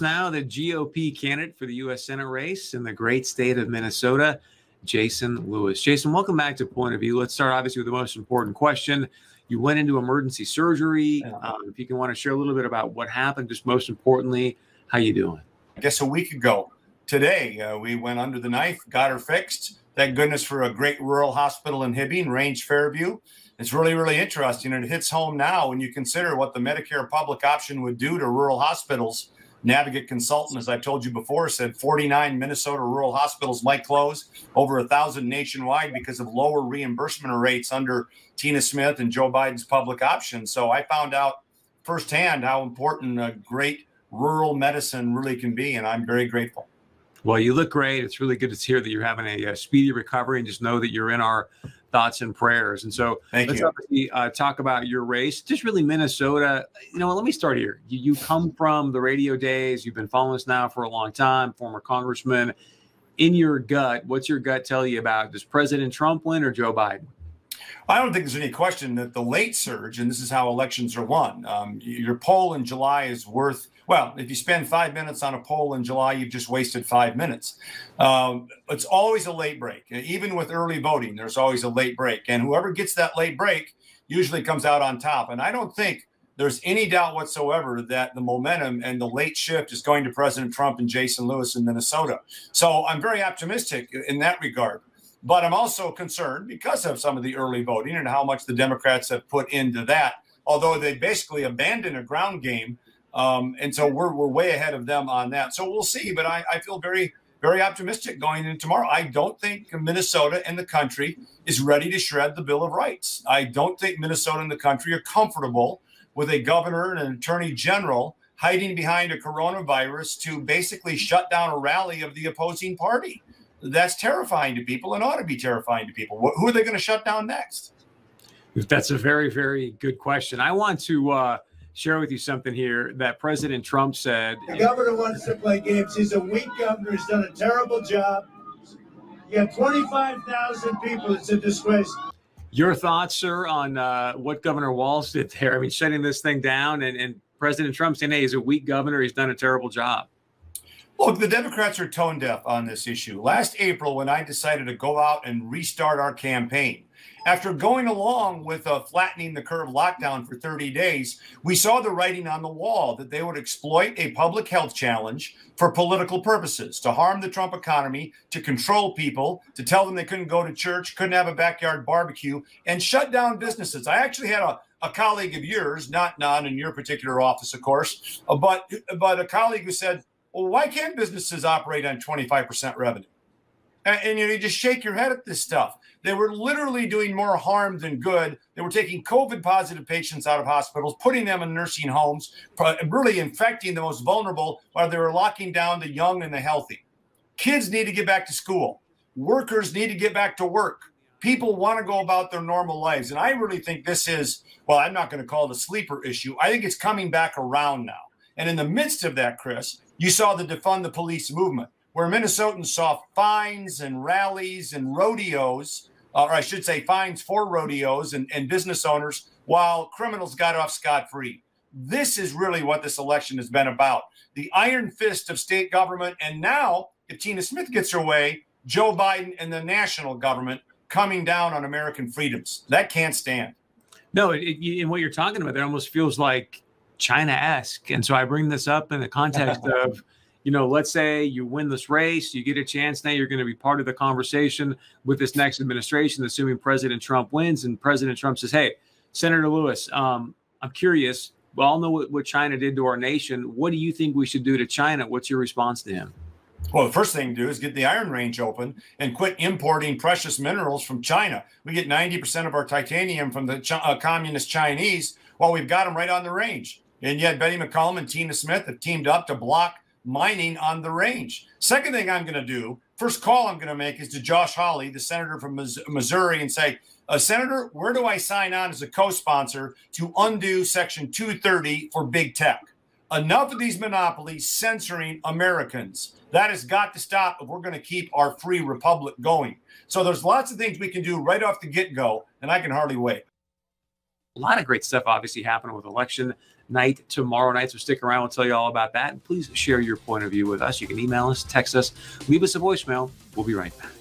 Now, the GOP candidate for the U.S. Senate race in the great state of Minnesota, Jason Lewis. Jason, welcome back to Point of View. Let's start, obviously, with the most important question. You went into emergency surgery. Um, if you can want to share a little bit about what happened, just most importantly, how you doing? I guess a week ago today, uh, we went under the knife, got her fixed. Thank goodness for a great rural hospital in Hibbing, Range Fairview. It's really, really interesting, and it hits home now when you consider what the Medicare public option would do to rural hospitals Navigant Consultant, as I've told you before, said 49 Minnesota rural hospitals might close, over a thousand nationwide because of lower reimbursement rates under Tina Smith and Joe Biden's public option. So I found out firsthand how important a great rural medicine really can be, and I'm very grateful. Well, you look great. It's really good to hear that you're having a, a speedy recovery, and just know that you're in our thoughts and prayers. And so Thank let's you. obviously uh, talk about your race, just really Minnesota. You know, let me start here. You, you come from the radio days. You've been following us now for a long time, former congressman. In your gut, what's your gut tell you about does President Trump win or Joe Biden? I don't think there's any question that the late surge, and this is how elections are won. Um, your poll in July is worth well. If you spend five minutes on a poll in July, you've just wasted five minutes. Um, it's always a late break, even with early voting. There's always a late break, and whoever gets that late break usually comes out on top. And I don't think there's any doubt whatsoever that the momentum and the late shift is going to President Trump and Jason Lewis in Minnesota. So I'm very optimistic in that regard. But I'm also concerned because of some of the early voting and how much the Democrats have put into that, although they basically abandoned a ground game. Um, and so we're, we're way ahead of them on that. So we'll see. But I, I feel very, very optimistic going into tomorrow. I don't think Minnesota and the country is ready to shred the Bill of Rights. I don't think Minnesota and the country are comfortable with a governor and an attorney general hiding behind a coronavirus to basically shut down a rally of the opposing party that's terrifying to people and ought to be terrifying to people. Who are they going to shut down next? That's a very, very good question. I want to uh, share with you something here that President Trump said. The governor wants to play games. He's a weak governor. He's done a terrible job. You have 25,000 people. It's a disgrace. Your thoughts, sir, on uh, what Governor Walz did there? I mean, shutting this thing down and, and President Trump saying, hey, he's a weak governor. He's done a terrible job. Look, the Democrats are tone deaf on this issue. Last April, when I decided to go out and restart our campaign, after going along with a flattening the curve lockdown for 30 days, we saw the writing on the wall that they would exploit a public health challenge for political purposes, to harm the Trump economy, to control people, to tell them they couldn't go to church, couldn't have a backyard barbecue, and shut down businesses. I actually had a, a colleague of yours, not not in your particular office, of course, uh, but but a colleague who said, well, why can't businesses operate on 25% revenue? And, and, you know, you just shake your head at this stuff. They were literally doing more harm than good. They were taking COVID positive patients out of hospitals, putting them in nursing homes, uh, really infecting the most vulnerable while they were locking down the young and the healthy. Kids need to get back to school. Workers need to get back to work. People want to go about their normal lives. And I really think this is, well, I'm not going to call it a sleeper issue. I think it's coming back around now. And in the midst of that, Chris, you saw the defund the police movement, where Minnesotans saw fines and rallies and rodeos, uh, or I should say, fines for rodeos and, and business owners, while criminals got off scot free. This is really what this election has been about the iron fist of state government. And now, if Tina Smith gets her way, Joe Biden and the national government coming down on American freedoms. That can't stand. No, it, it, and what you're talking about there almost feels like China esque. And so I bring this up in the context of, you know, let's say you win this race, you get a chance now, you're going to be part of the conversation with this next administration, assuming President Trump wins. And President Trump says, Hey, Senator Lewis, um, I'm curious. We all know what, what China did to our nation. What do you think we should do to China? What's your response to him? Well, the first thing to do is get the Iron Range open and quit importing precious minerals from China. We get 90% of our titanium from the Ch- uh, communist Chinese. while we've got them right on the range. And yet, Betty McCollum and Tina Smith have teamed up to block mining on the range. Second thing I'm going to do, first call I'm going to make is to Josh Hawley, the senator from Missouri, and say, uh, Senator, where do I sign on as a co sponsor to undo Section 230 for big tech? Enough of these monopolies censoring Americans. That has got to stop if we're going to keep our free republic going. So there's lots of things we can do right off the get go, and I can hardly wait. A lot of great stuff obviously happened with election night tomorrow night. So stick around. We'll tell you all about that. And please share your point of view with us. You can email us, text us, leave us a voicemail. We'll be right back.